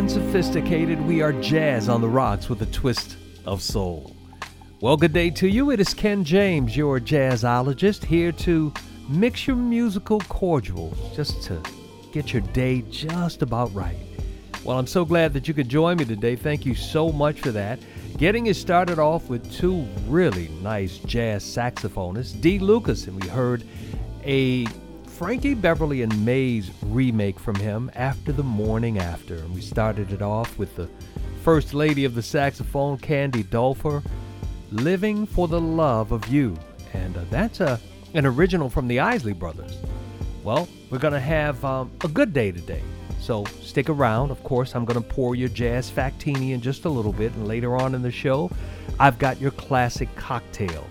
and sophisticated. We are jazz on the rocks with a twist of soul. Well, good day to you. It is Ken James, your jazzologist, here to mix your musical cordials just to get your day just about right. Well, I'm so glad that you could join me today. Thank you so much for that. Getting us started off with two really nice jazz saxophonists, Dee Lucas, and we heard a Frankie Beverly and Maze remake from him, After the Morning After. And we started it off with the First Lady of the Saxophone, Candy Dulfer, Living for the Love of You. And uh, that's a, an original from the Isley Brothers. Well, we're going to have um, a good day today. So stick around. Of course, I'm going to pour your jazz factini in just a little bit. And later on in the show, I've got your classic cocktail.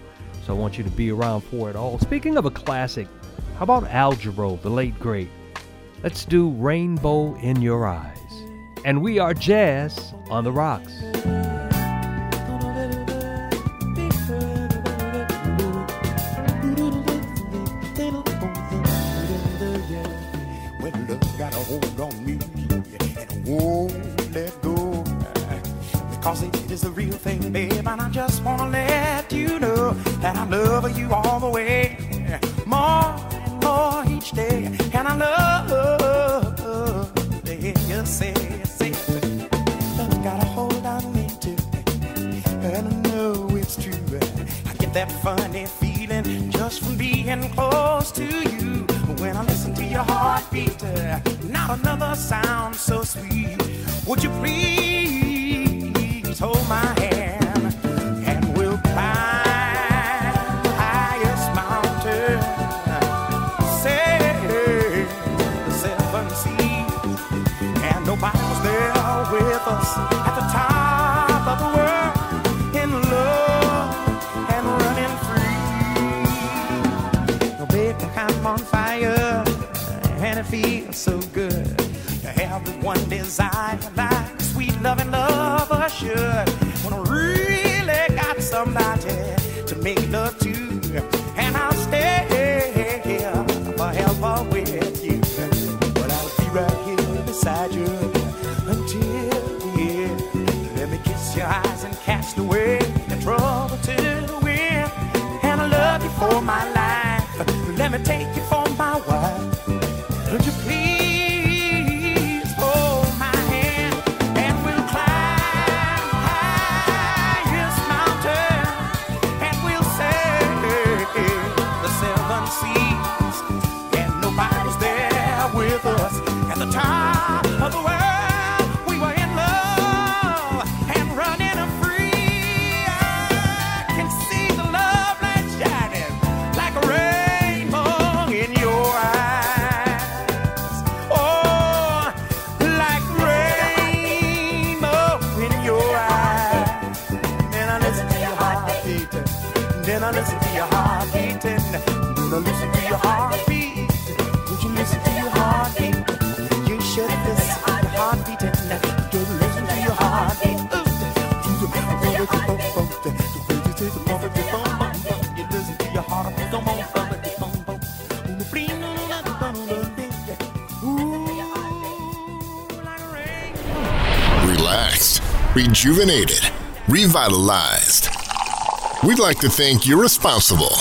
So I want you to be around for it all. Speaking of a classic, how about Al Jarreau, the late great? Let's do Rainbow in Your Eyes. And we are Jazz on the Rocks. One desire rejuvenated, revitalized. We'd like to think you're responsible.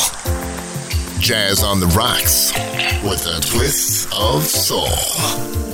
Jazz on the Rocks with a twist of soul.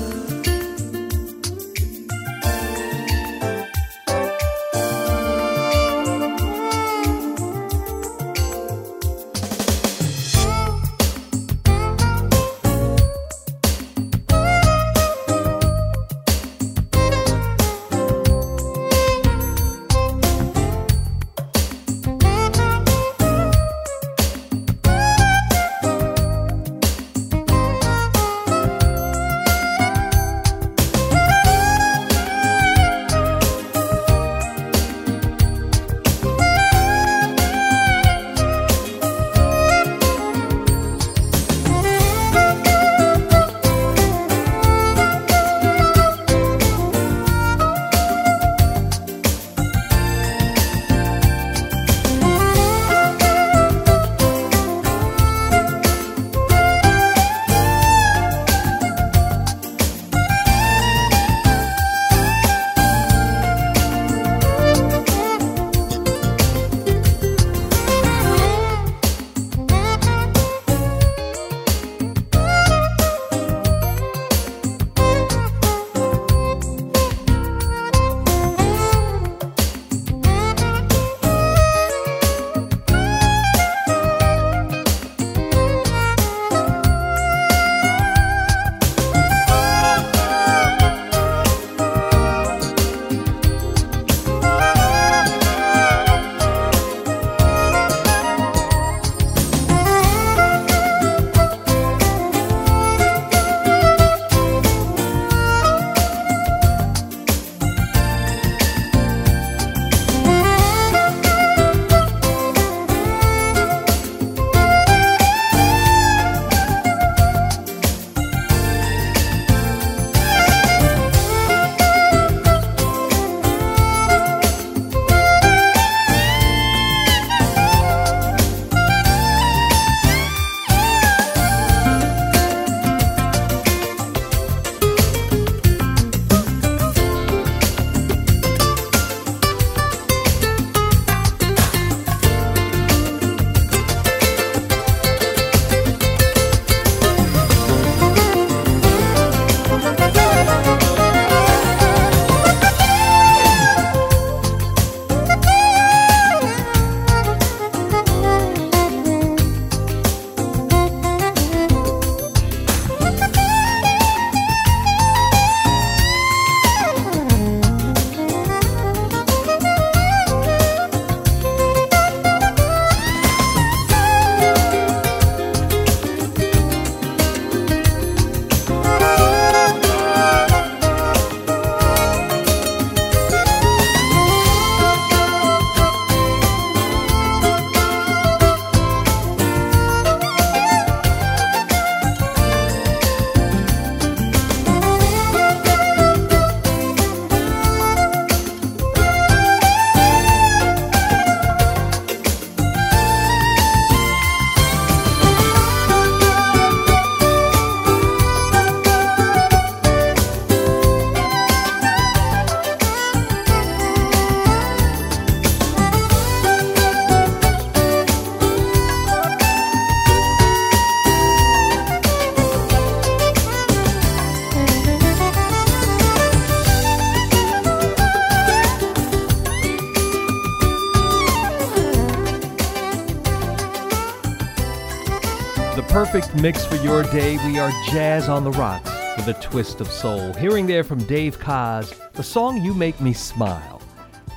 Mix for your day. We are Jazz on the Rocks with a twist of soul. Hearing there from Dave Koz, the song You Make Me Smile.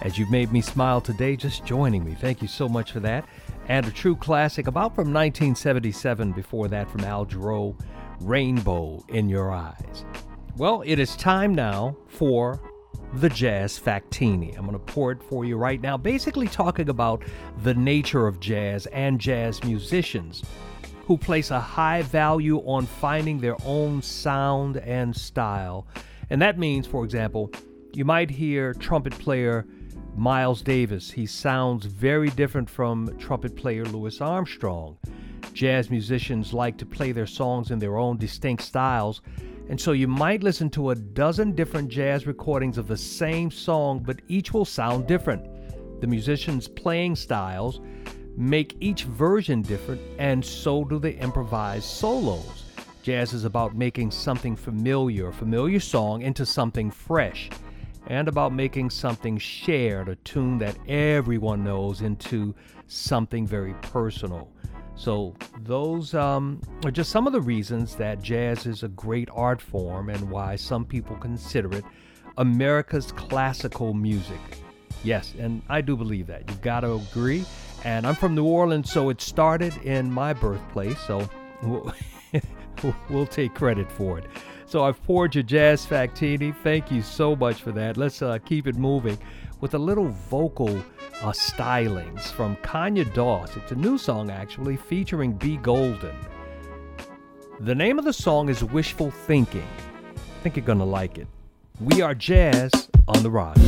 As you've made me smile today, just joining me. Thank you so much for that. And a true classic, about from 1977, before that from Al Jarreau, Rainbow in Your Eyes. Well, it is time now for the Jazz Factini. I'm going to pour it for you right now, basically talking about the nature of jazz and jazz musicians who place a high value on finding their own sound and style. And that means, for example, you might hear trumpet player Miles Davis. He sounds very different from trumpet player Louis Armstrong. Jazz musicians like to play their songs in their own distinct styles, and so you might listen to a dozen different jazz recordings of the same song, but each will sound different. The musicians' playing styles make each version different, and so do the improvised solos. Jazz is about making something familiar, a familiar song, into something fresh, and about making something shared, a tune that everyone knows, into something very personal. So, those um, are just some of the reasons that jazz is a great art form and why some people consider it America's classical music. Yes, and I do believe that. You've got to agree. And I'm from New Orleans, so it started in my birthplace, so we'll, we'll take credit for it. So I've poured your jazz factini. Thank you so much for that. Let's uh, keep it moving with a little vocal uh, stylings from Conya Doss. It's a new song, actually, featuring B. Golden. The name of the song is Wishful Thinking. I think you're going to like it. We are Jazz on the Rocks.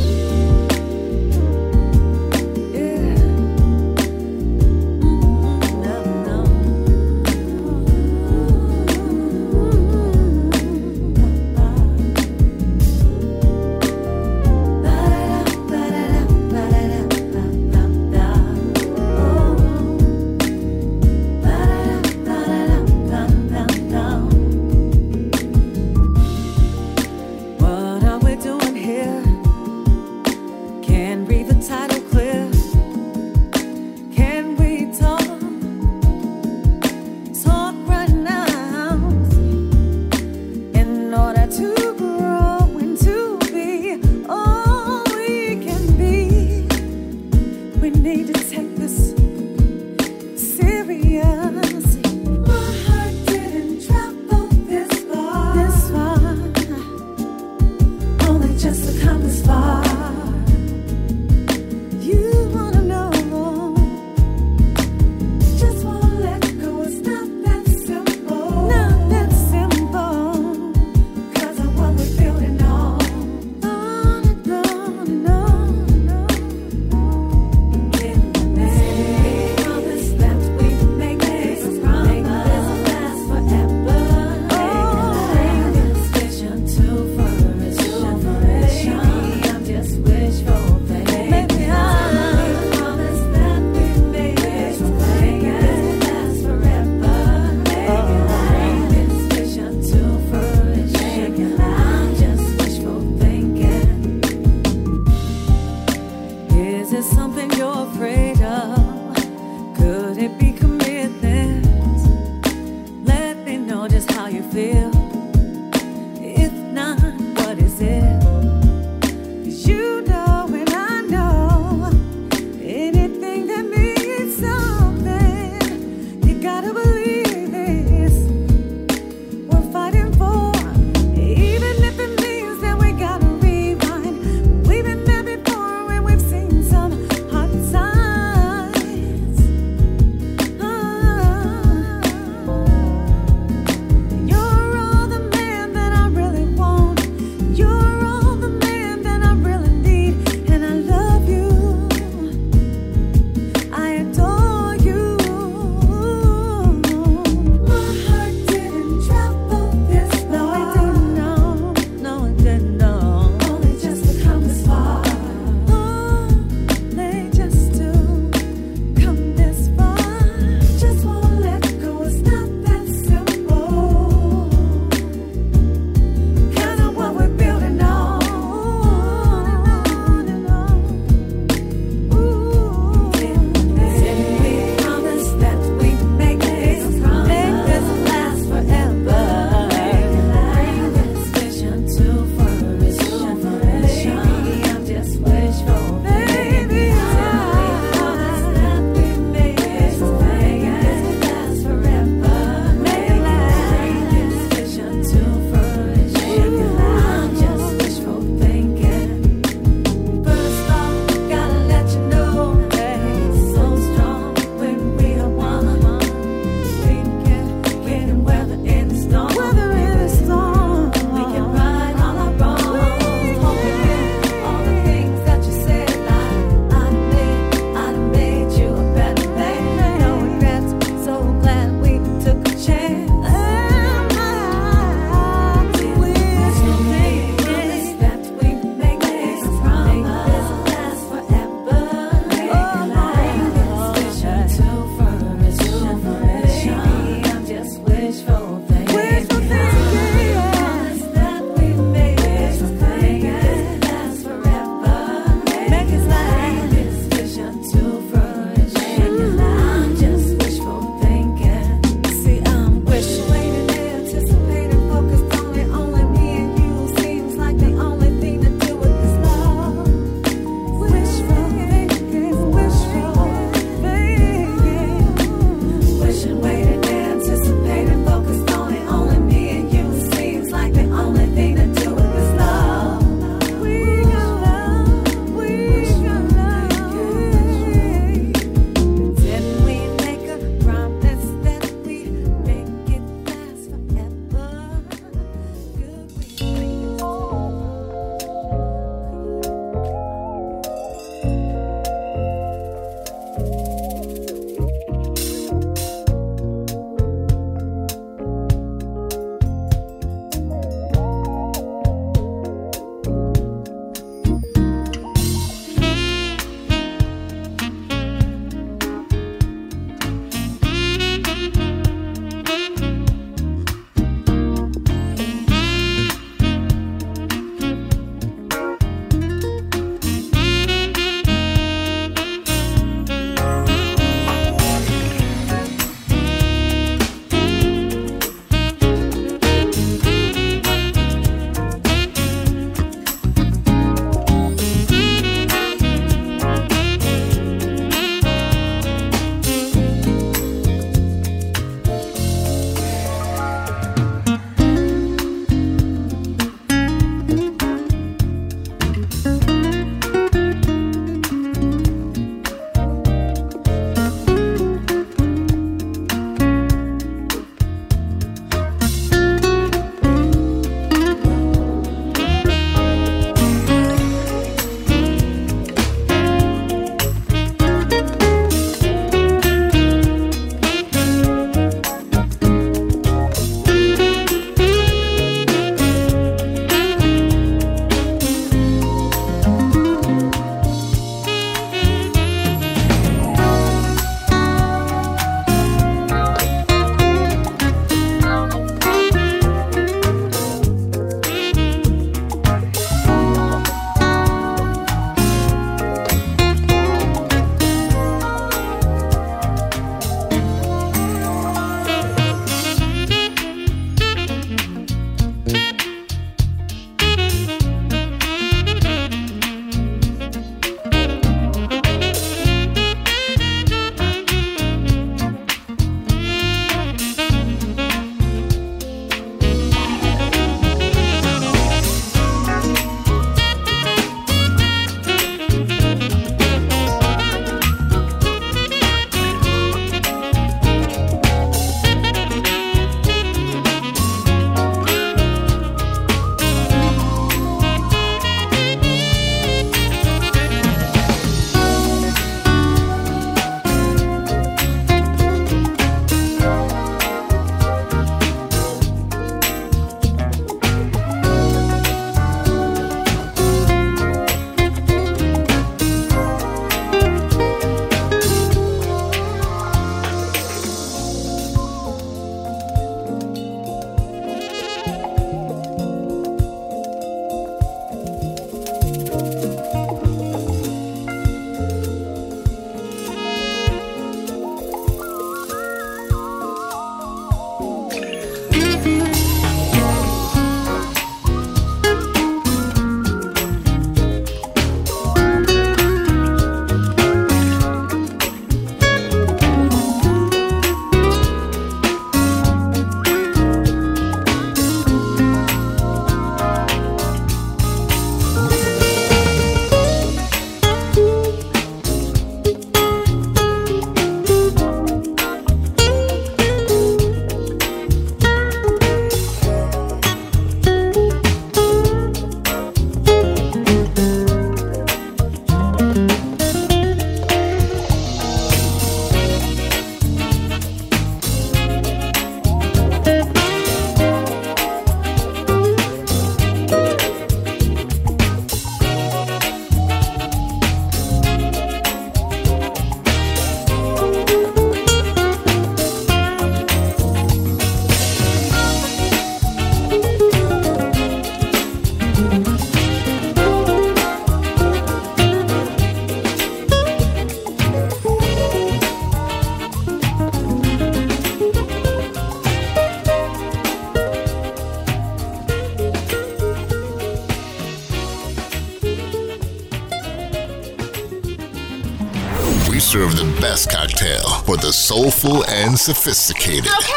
Cocktail for the soulful and sophisticated. Okay.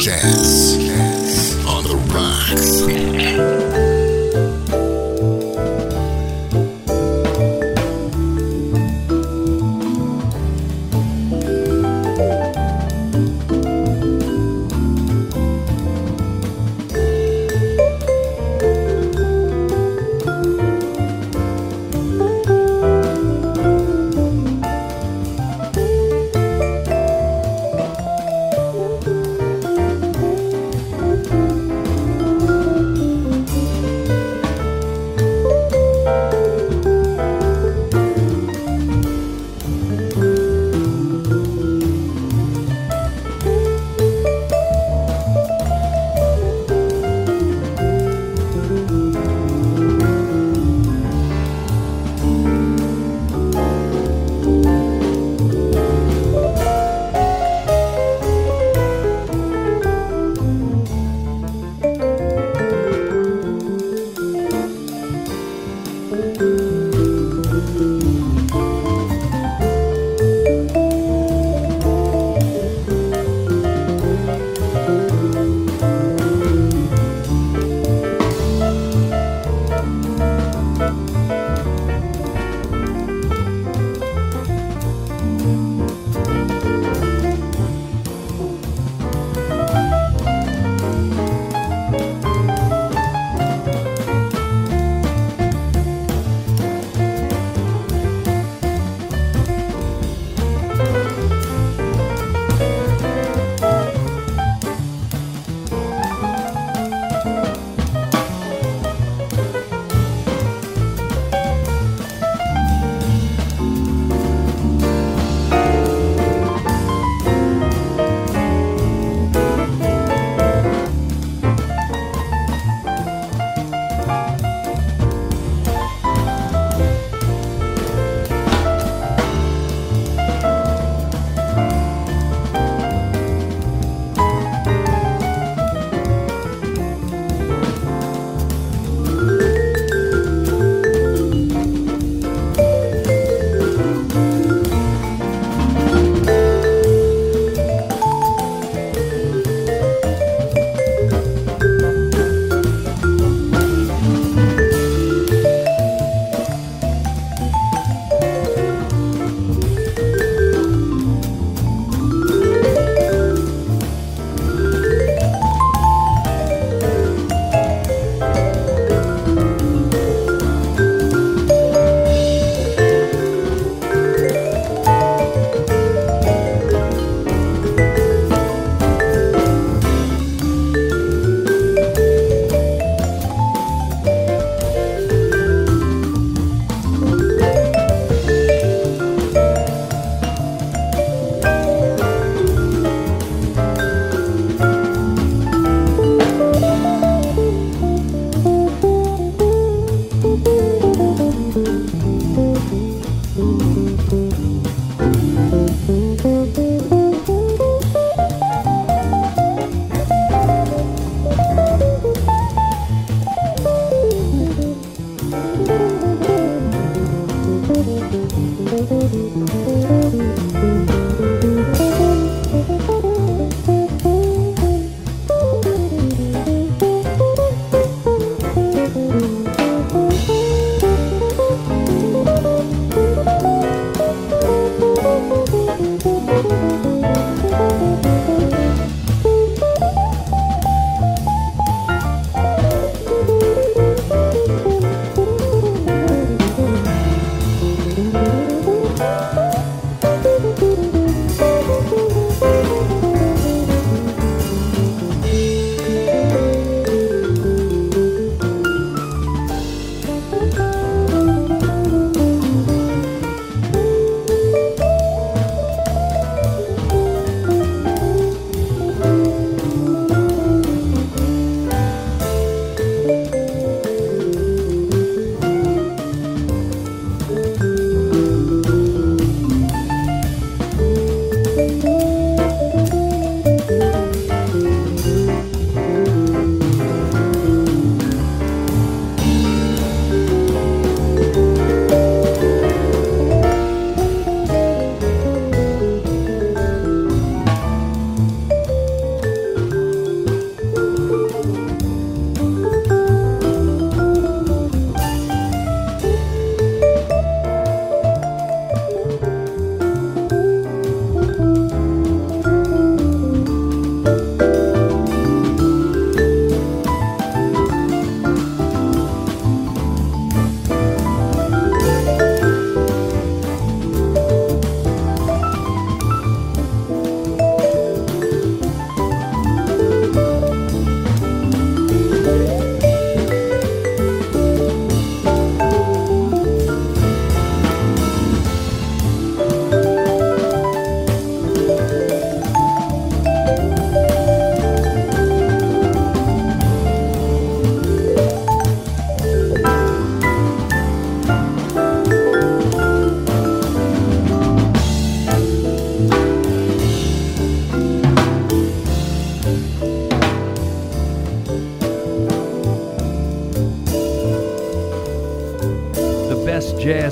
Jazz. Jazz on the rocks.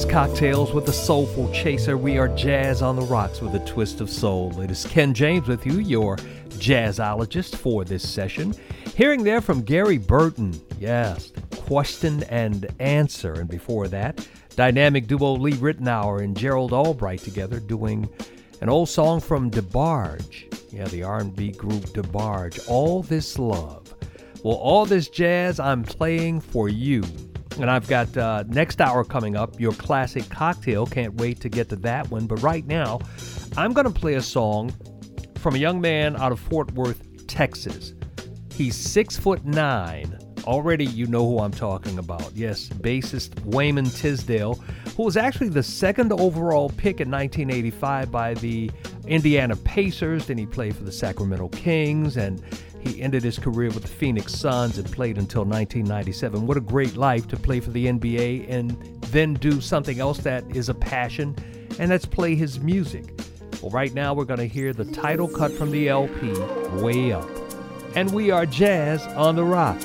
Jazz cocktails with a soulful chaser. We are Jazz on the Rocks with a twist of soul. It is Ken James with you, your jazzologist for this session. Hearing there from Gary Burton, yes, question and answer. And before that, dynamic duo Lee Ritenour and Gerald Albright together doing an old song from DeBarge. Yeah, the R&B group DeBarge. All This Love. Well, all this jazz I'm playing for you and I've got uh, next hour coming up, your classic cocktail. Can't wait to get to that one. But right now, I'm going to play a song from a young man out of Fort Worth, Texas. He's six foot nine. Already, you know who I'm talking about. Yes, bassist Wayman Tisdale, who was actually the second overall pick in 1985 by the Indiana Pacers. Then he played for the Sacramento Kings and he ended his career with the Phoenix Suns and played until 1997. What a great life to play for the NBA and then do something else that is a passion, and that's play his music. Well, right now we're going to hear the title cut from the LP, Way Up. And we are Jazz on the Rocks.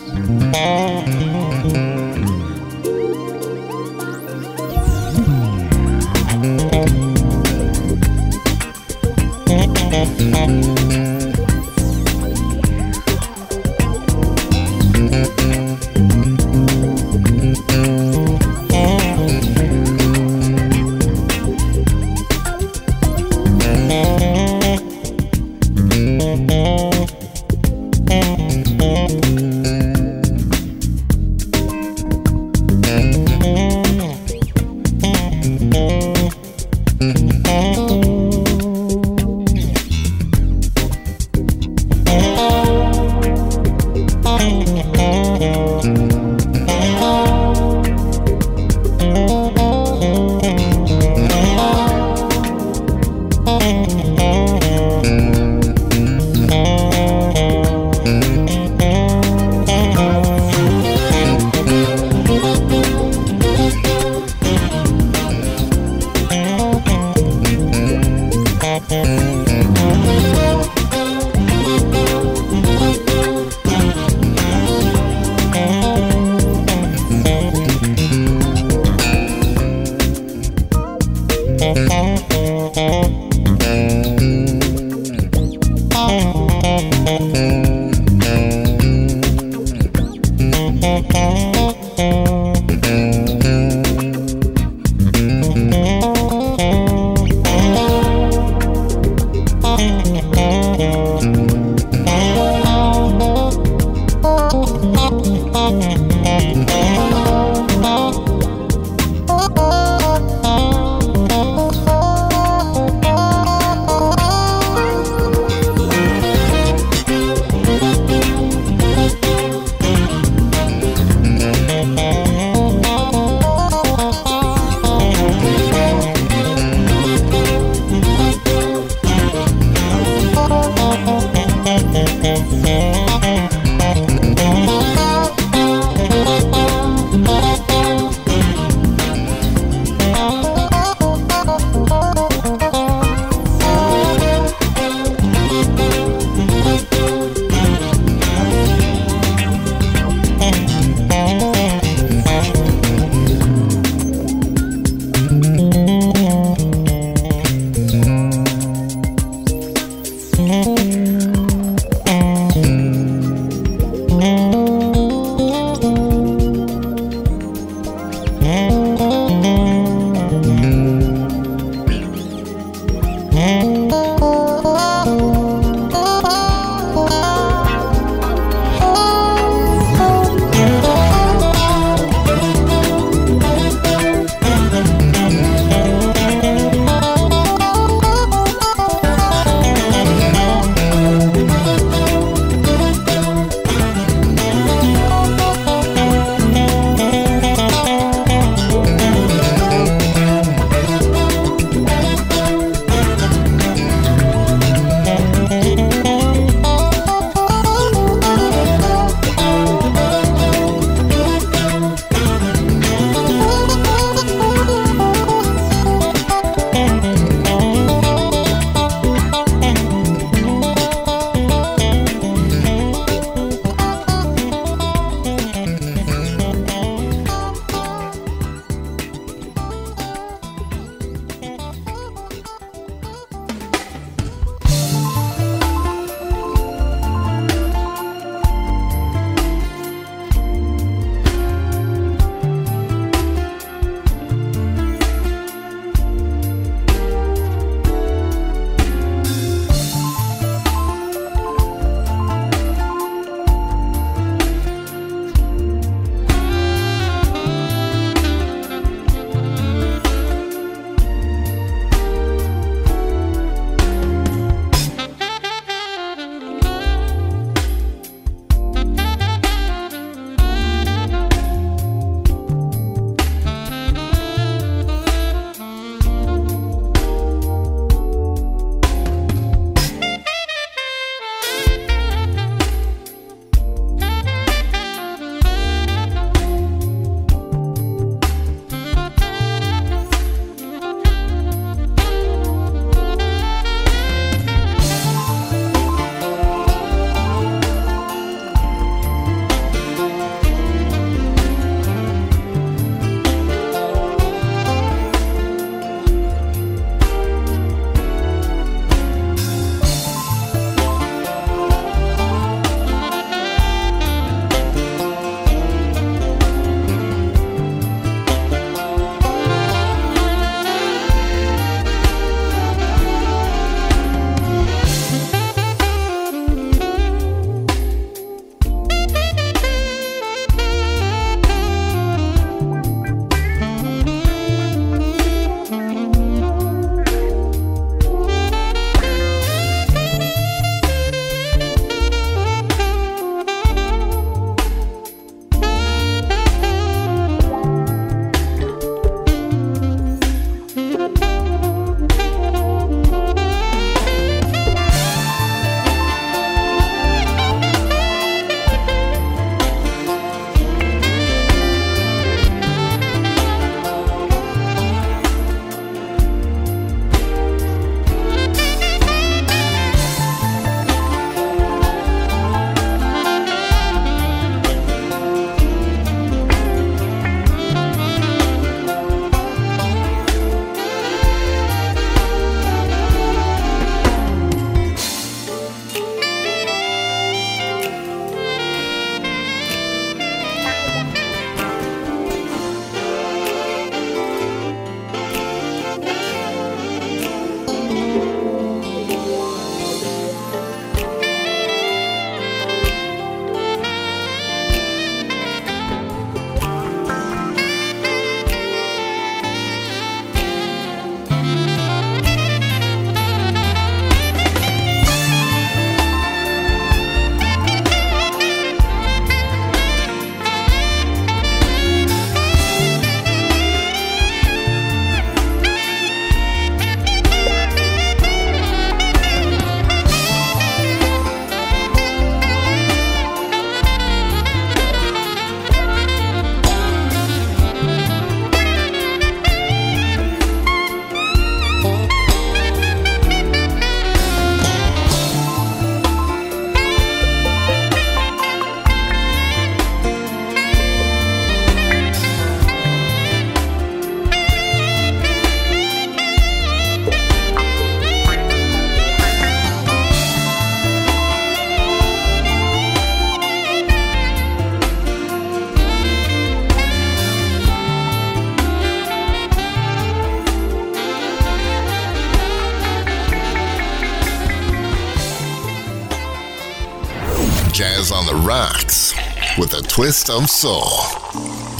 Twist of soul.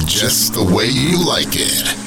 Just the way you like it.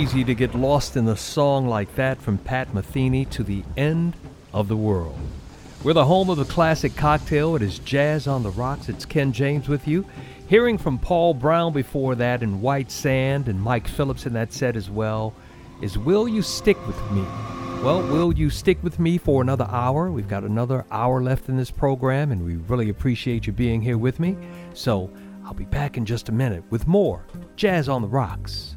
Easy to get lost in a song like that from Pat Metheny to the end of the world. We're the home of the classic cocktail. It is Jazz on the Rocks. It's Ken James with you. Hearing from Paul Brown before that and White Sand and Mike Phillips in that set as well is Will You Stick With Me? Well, will you stick with me for another hour? We've got another hour left in this program, and we really appreciate you being here with me. So I'll be back in just a minute with more Jazz on the Rocks.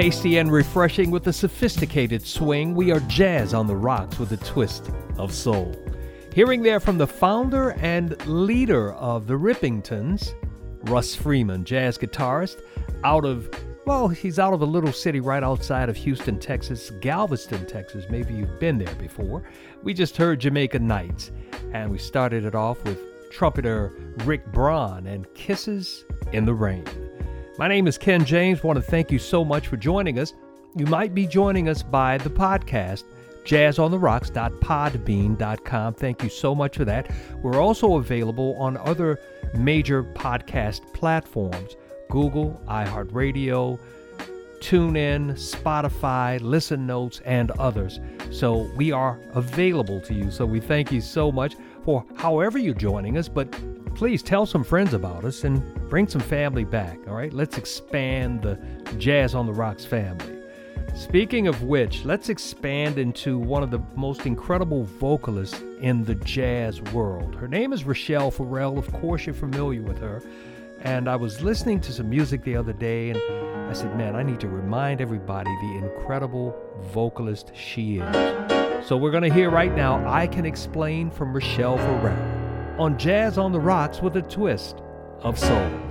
Tasty and refreshing with a sophisticated swing, we are jazz on the rocks with a twist of soul. Hearing there from the founder and leader of the Rippingtons, Russ Freeman, jazz guitarist, out of, well, he's out of a little city right outside of Houston, Texas, Galveston, Texas. Maybe you've been there before. We just heard Jamaica Nights, and we started it off with trumpeter Rick Braun and Kisses in the Rain. My name is Ken James. I want to thank you so much for joining us. You might be joining us by the podcast, jazzontherocks.podbean.com. Thank you so much for that. We're also available on other major podcast platforms Google, iHeartRadio, TuneIn, Spotify, Listen Notes, and others. So we are available to you. So we thank you so much for however you're joining us, but please tell some friends about us and bring some family back, all right? Let's expand the Jazz on the Rocks family. Speaking of which, let's expand into one of the most incredible vocalists in the jazz world. Her name is Rachelle Ferrell. Of course, you're familiar with her. And I was listening to some music the other day and I said, man, I need to remind everybody the incredible vocalist she is. So we're going to hear right now I Can Explain from Rachelle Ferrell on Jazz on the Rocks with a twist of soul.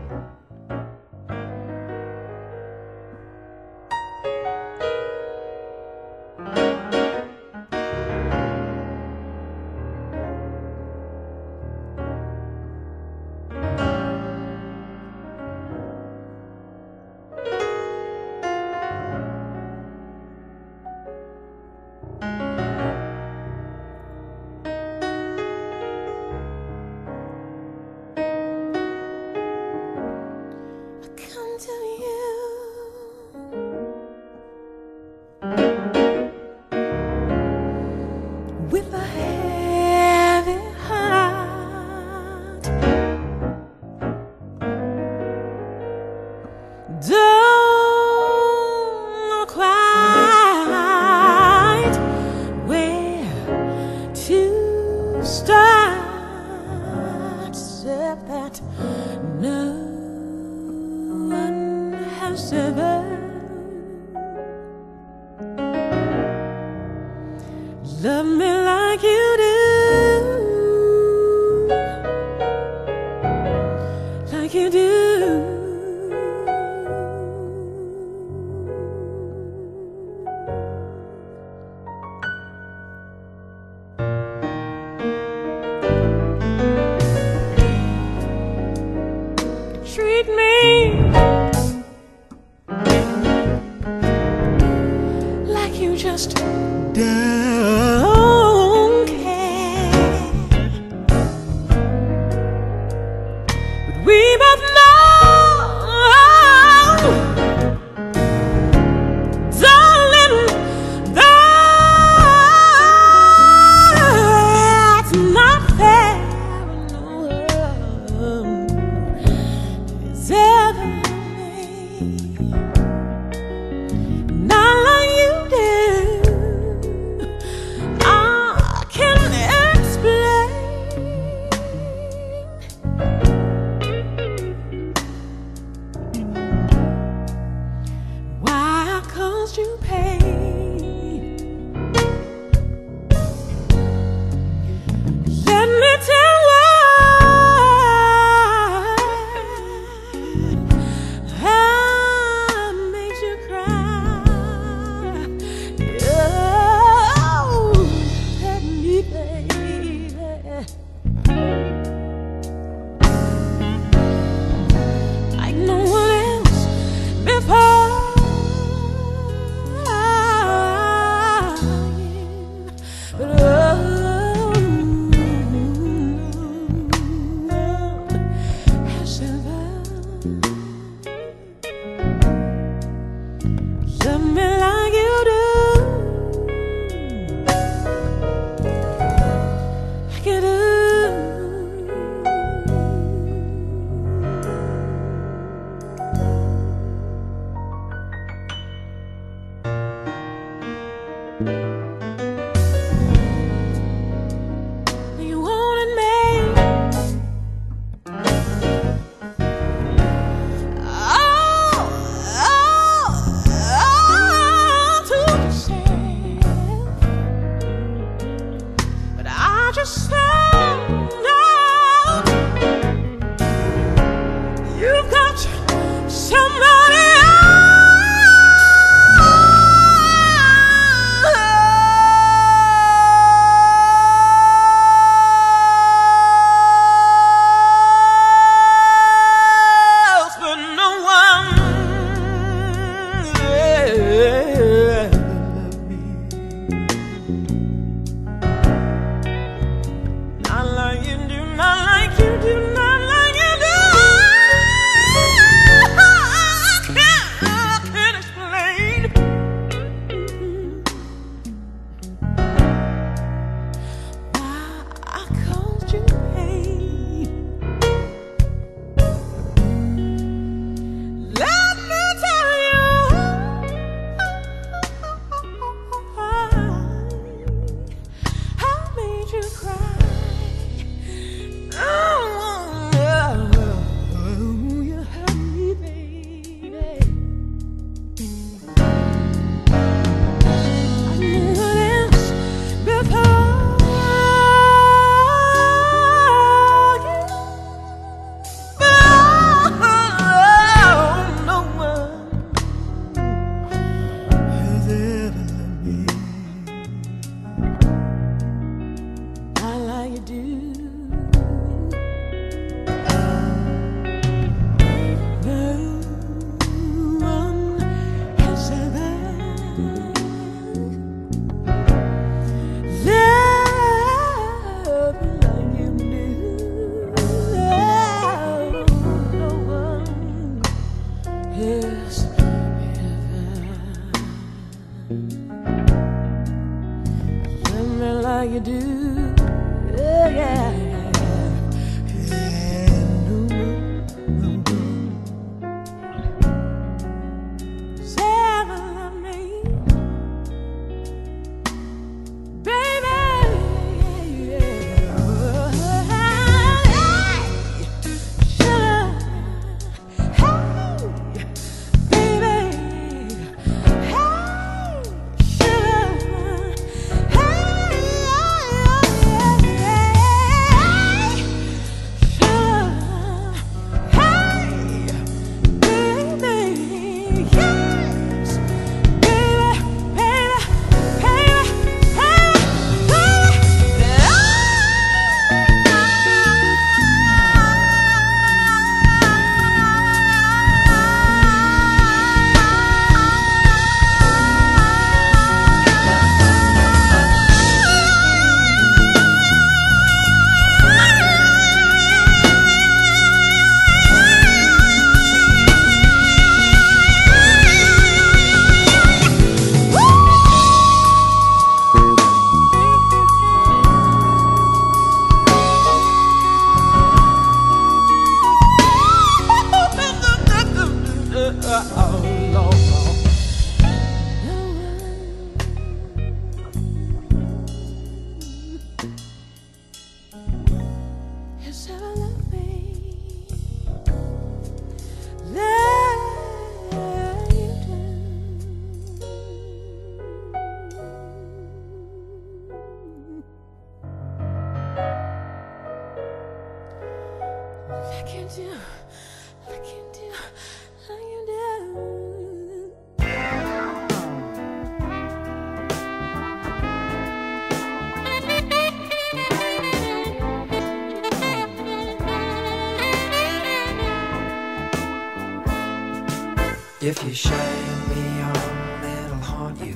If you shine me on, it'll haunt you.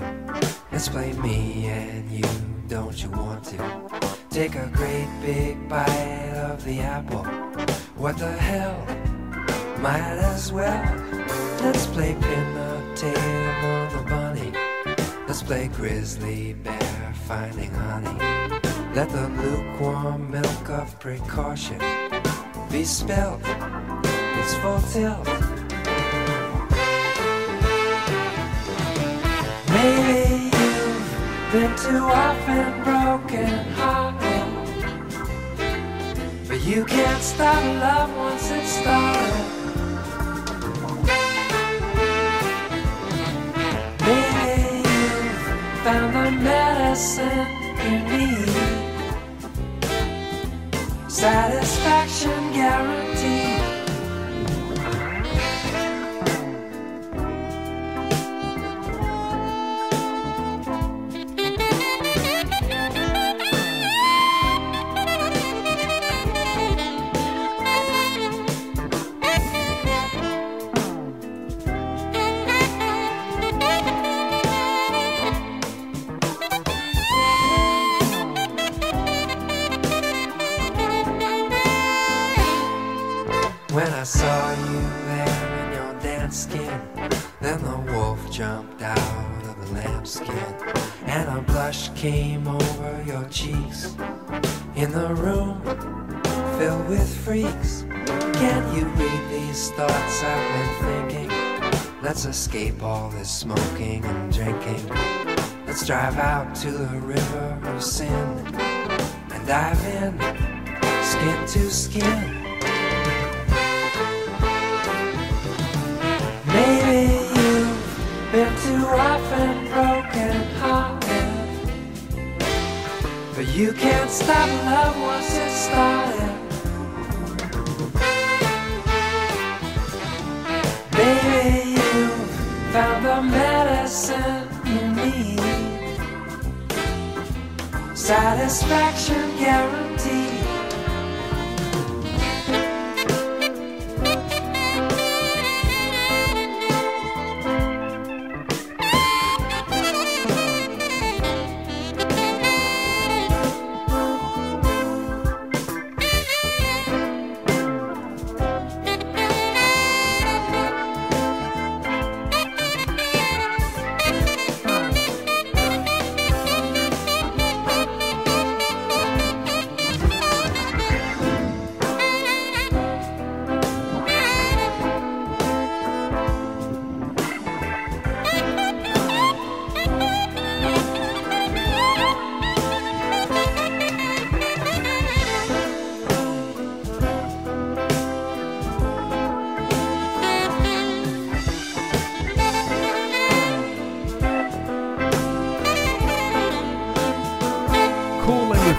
Let's play me and you, don't you want to? Take a great big bite of the apple. What the hell? Might as well. Let's play pin the tail on the bunny. Let's play grizzly bear finding honey. Let the lukewarm milk of precaution be spilled. It's full tilt. Maybe you've been too often broken hearted. You can't stop love once it's started. Maybe you've found the medicine you need. Satisfaction guaranteed. Escape all this smoking and drinking. Let's drive out to the river of sin and dive in, skin to skin. Maybe you've been too often broken hearted. But you can't stop love once it started.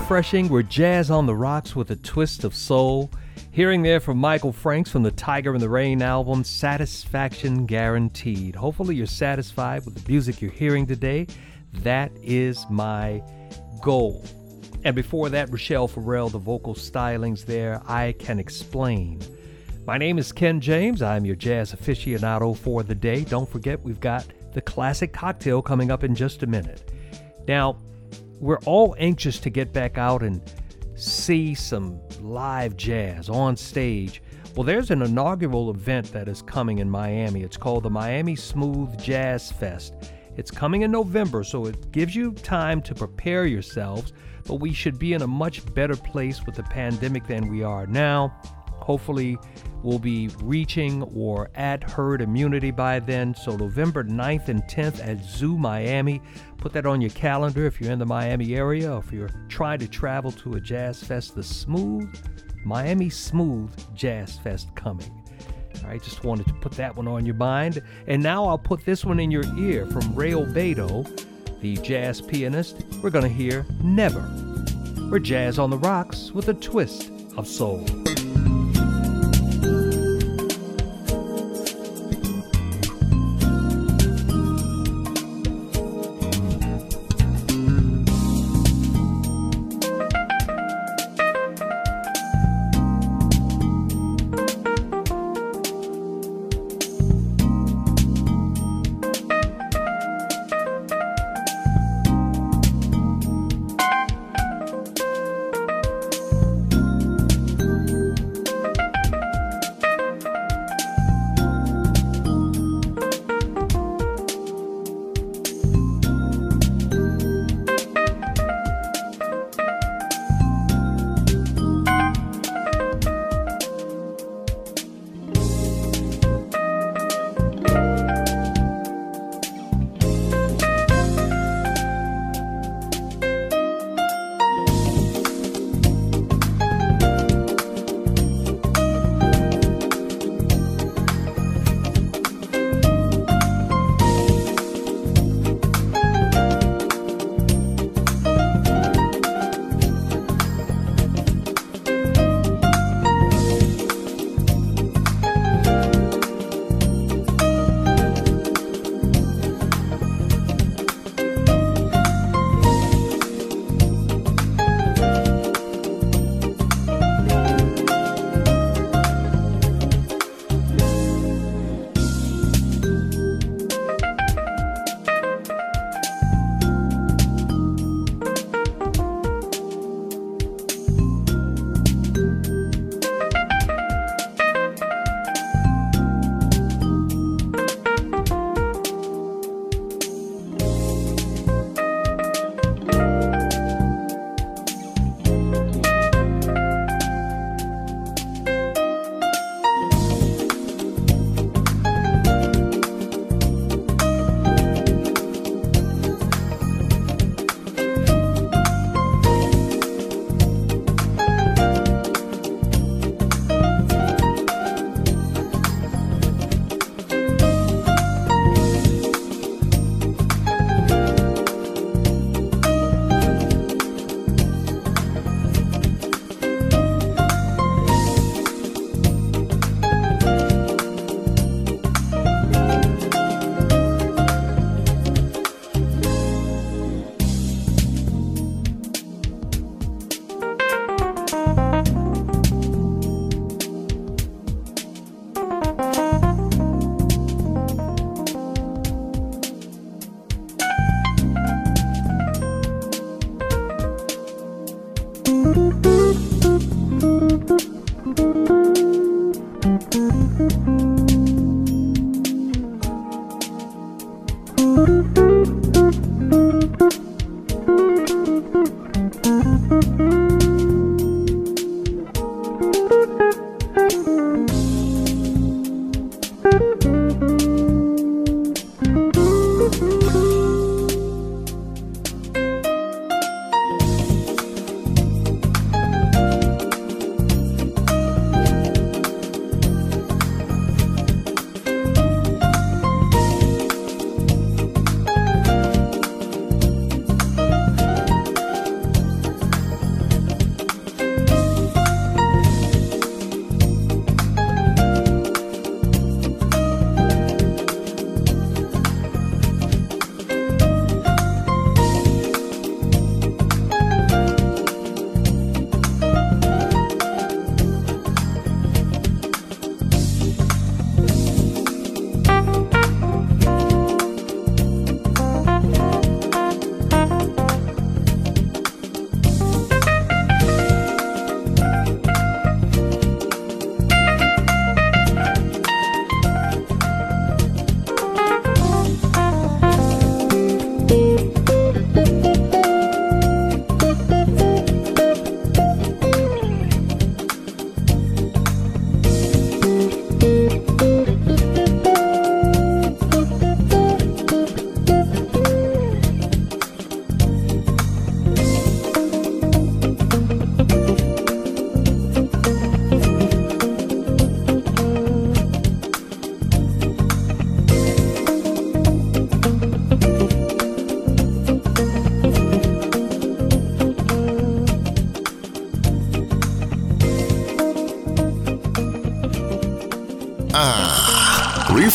Refreshing. We're jazz on the rocks with a twist of soul. Hearing there from Michael Franks from the Tiger in the Rain album, Satisfaction Guaranteed. Hopefully, you're satisfied with the music you're hearing today. That is my goal. And before that, Rachelle Ferrell, the vocal stylings there, I Can Explain. My name is Ken James. I'm your jazz aficionado for the day. Don't forget, we've got the classic cocktail coming up in just a minute. Now, we're all anxious to get back out and see some live jazz on stage. Well, there's an inaugural event that is coming in Miami. It's called the Miami Smooth Jazz Fest. It's coming in November, so it gives you time to prepare yourselves, but we should be in a much better place with the pandemic than we are now. Hopefully, we'll be reaching or at herd immunity by then. So, November 9th and 10th at Zoo Miami. Put that on your calendar if you're in the Miami area or if you're trying to travel to a jazz fest. The Smooth, Miami Smooth Jazz Fest coming. Right, just wanted to put that one on your mind. And now I'll put this one in your ear from Ray Obiedo, the jazz pianist. We're going to hear Never. We're jazz on the rocks with a twist of soul.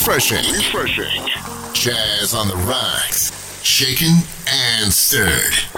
Refreshing. Refreshing. Jazz on the rocks. Shaken and stirred.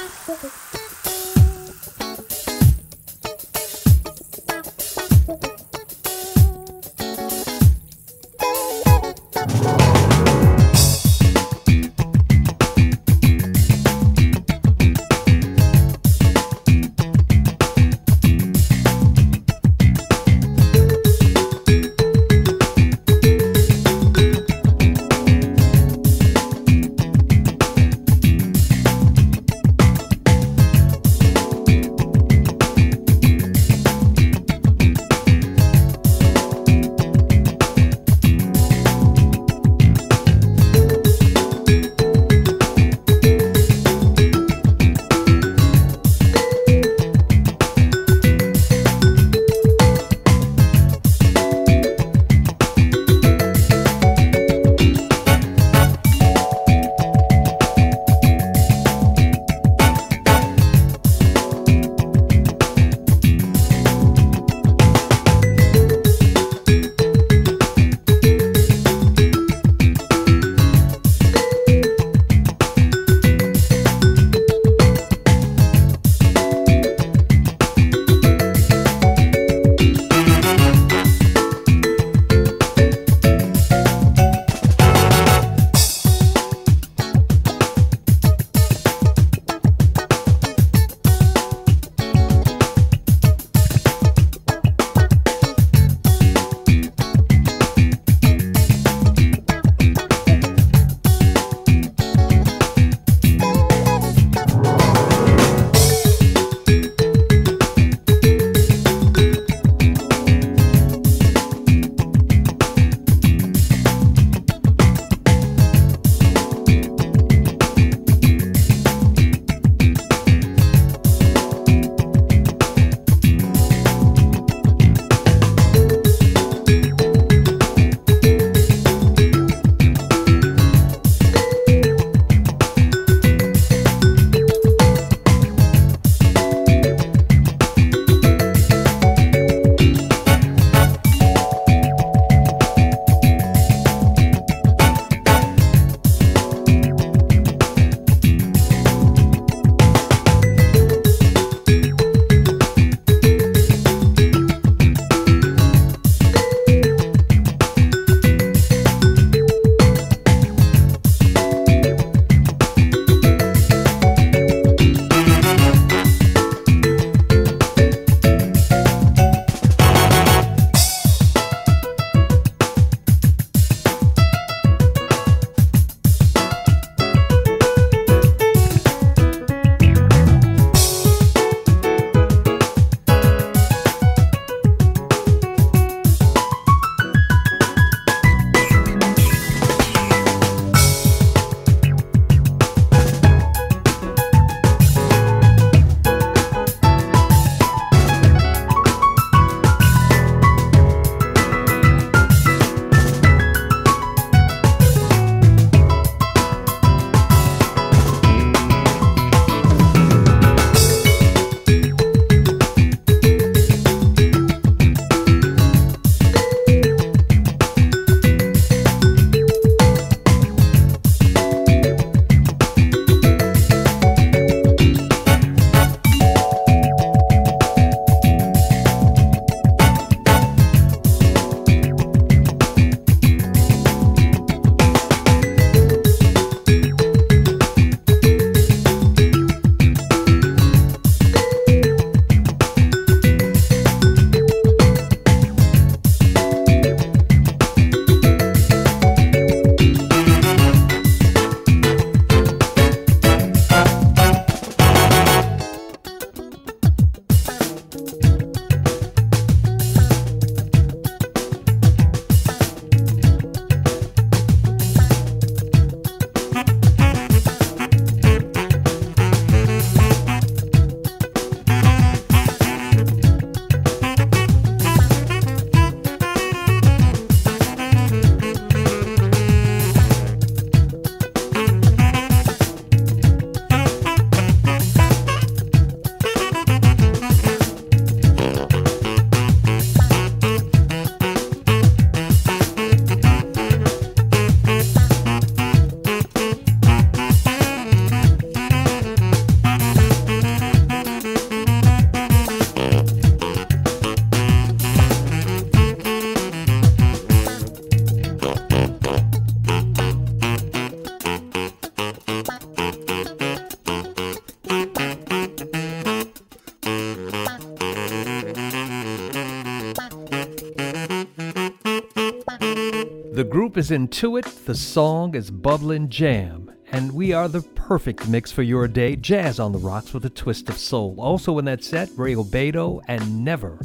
Is Intuit, the song is Bubbling Jam, and we are the perfect mix for your day. Jazz on the rocks with a twist of soul. Also in that set, Ray Obiedo and Never.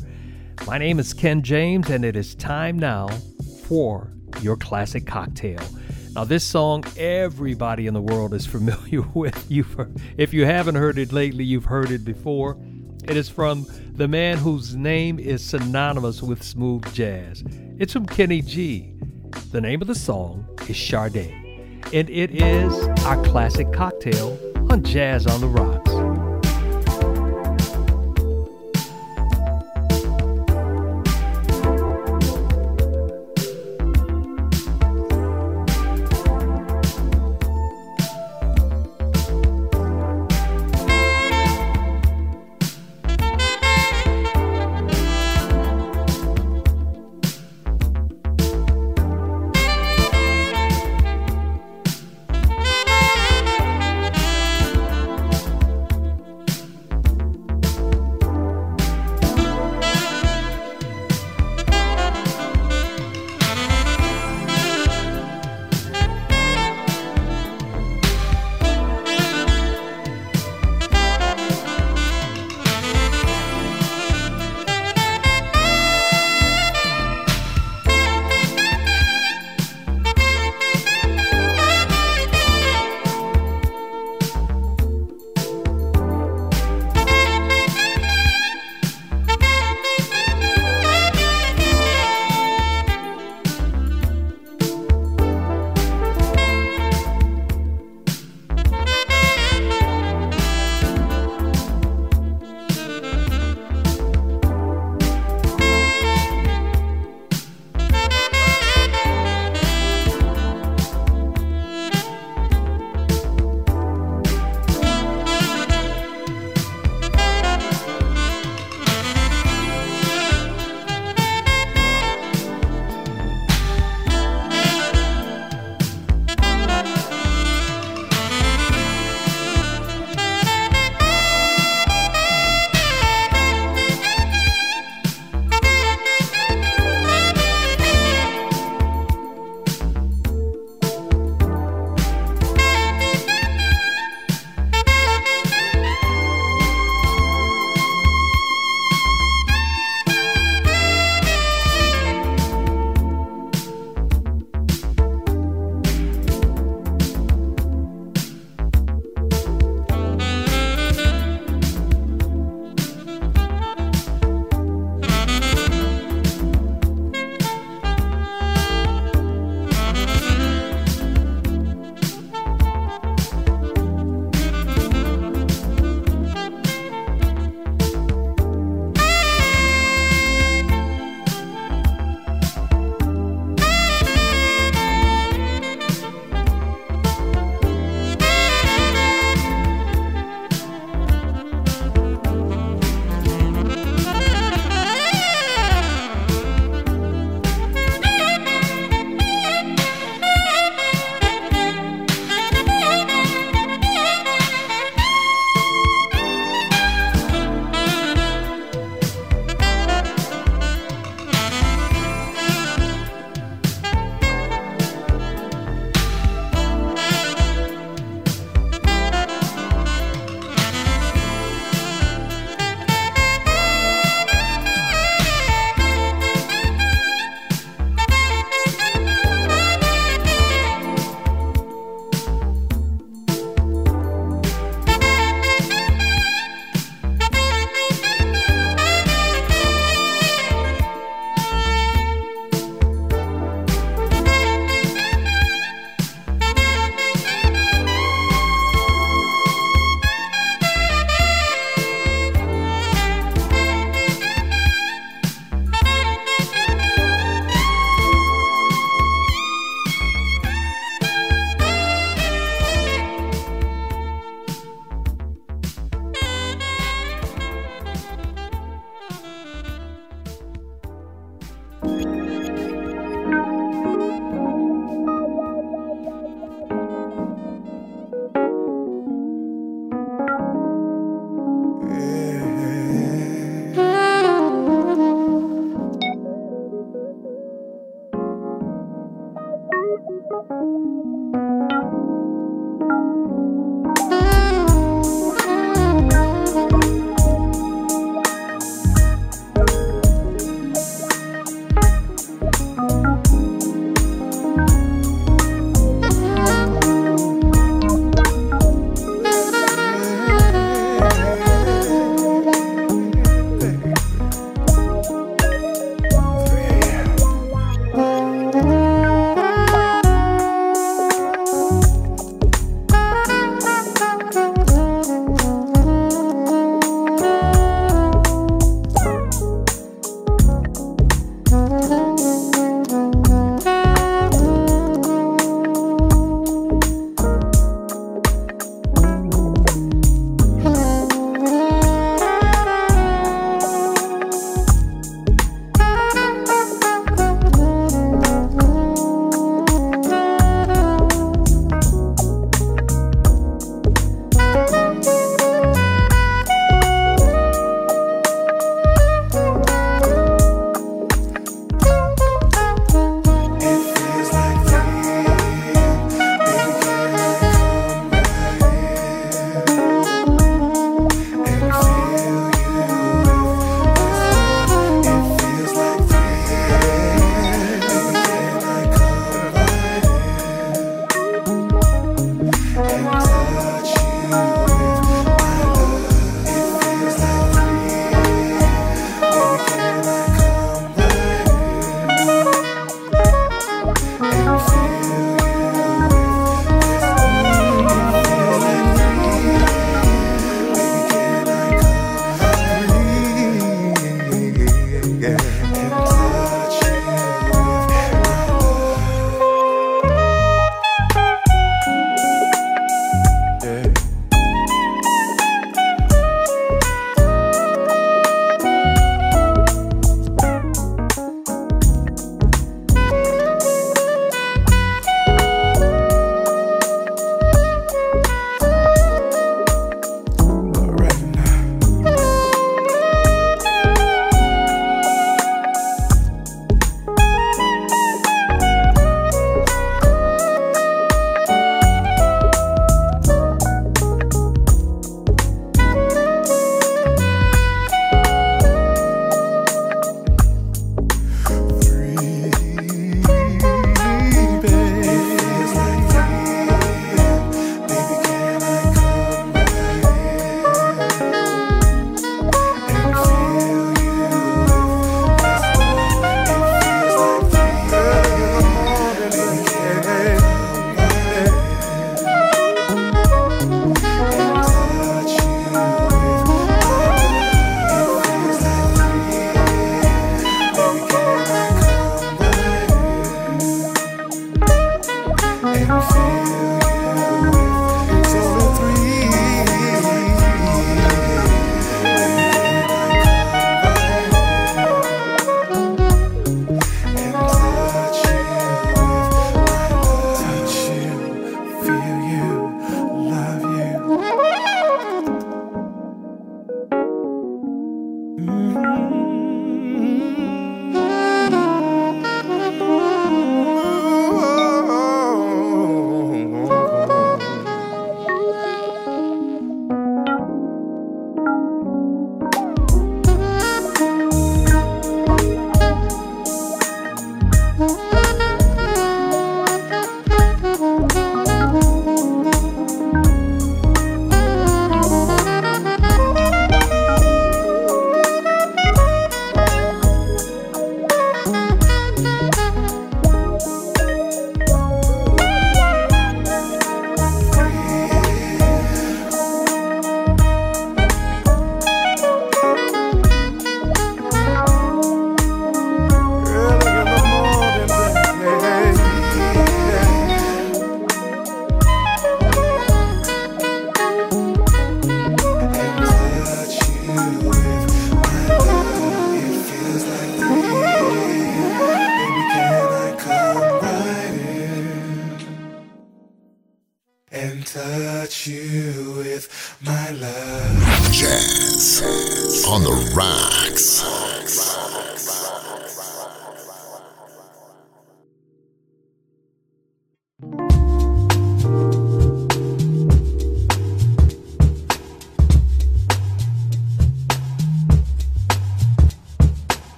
My name is Ken James, and it is time now for your classic cocktail. Now, this song everybody in the world is familiar with. You, if you haven't heard it lately, you've heard it before. It is from the man whose name is synonymous with smooth jazz. It's from Kenny G. The name of the song is Sade, and it is our classic cocktail on Jazz on the Rocks.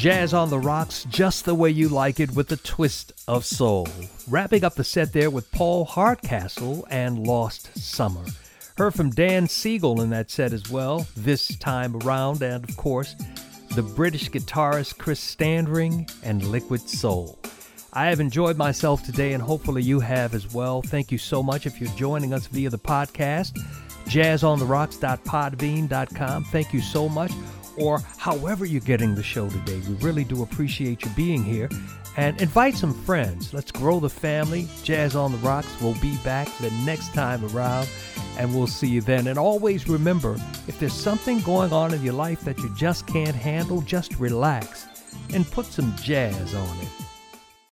Jazz on the Rocks, just the way you like it with a twist of soul. Wrapping up the set there with Paul Hardcastle and Lost Summer. Heard from Dan Siegel in that set as well, this time around, and of course, the British guitarist Chris Standring and Liquid Soul. I have enjoyed myself today, and hopefully you have as well. Thank you so much if you're joining us via the podcast, jazzontherocks.podbean.com. Thank you so much or however you're getting the show today. We really do appreciate you being here. And invite some friends. Let's grow the family. Jazz on the Rocks will be back the next time around, and we'll see you then. And always remember if there's something going on in your life that you just can't handle, just relax and put some jazz on it.